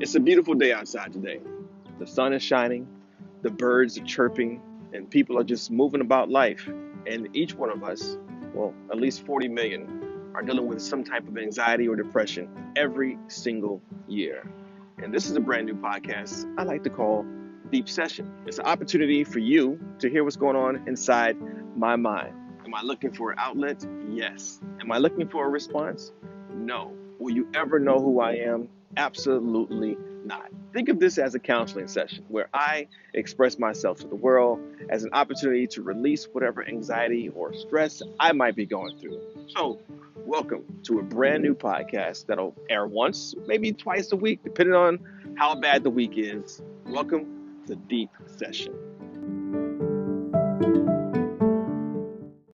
It's a beautiful day outside today. The sun is shining, the birds are chirping, and people are just moving about life. And each one of us, well, at least 40 million, are dealing with some type of anxiety or depression every single year. And this is a brand new podcast I like to call Deep Session. It's an opportunity for you to hear what's going on inside my mind. Am I looking for an outlet? Yes. Am I looking for a response? No. Will you ever know who I am? Absolutely not. Think of this as a counseling session where I express myself to the world as an opportunity to release whatever anxiety or stress I might be going through. So, welcome to a brand new podcast that'll air once, maybe twice a week, depending on how bad the week is. Welcome to Deep Session.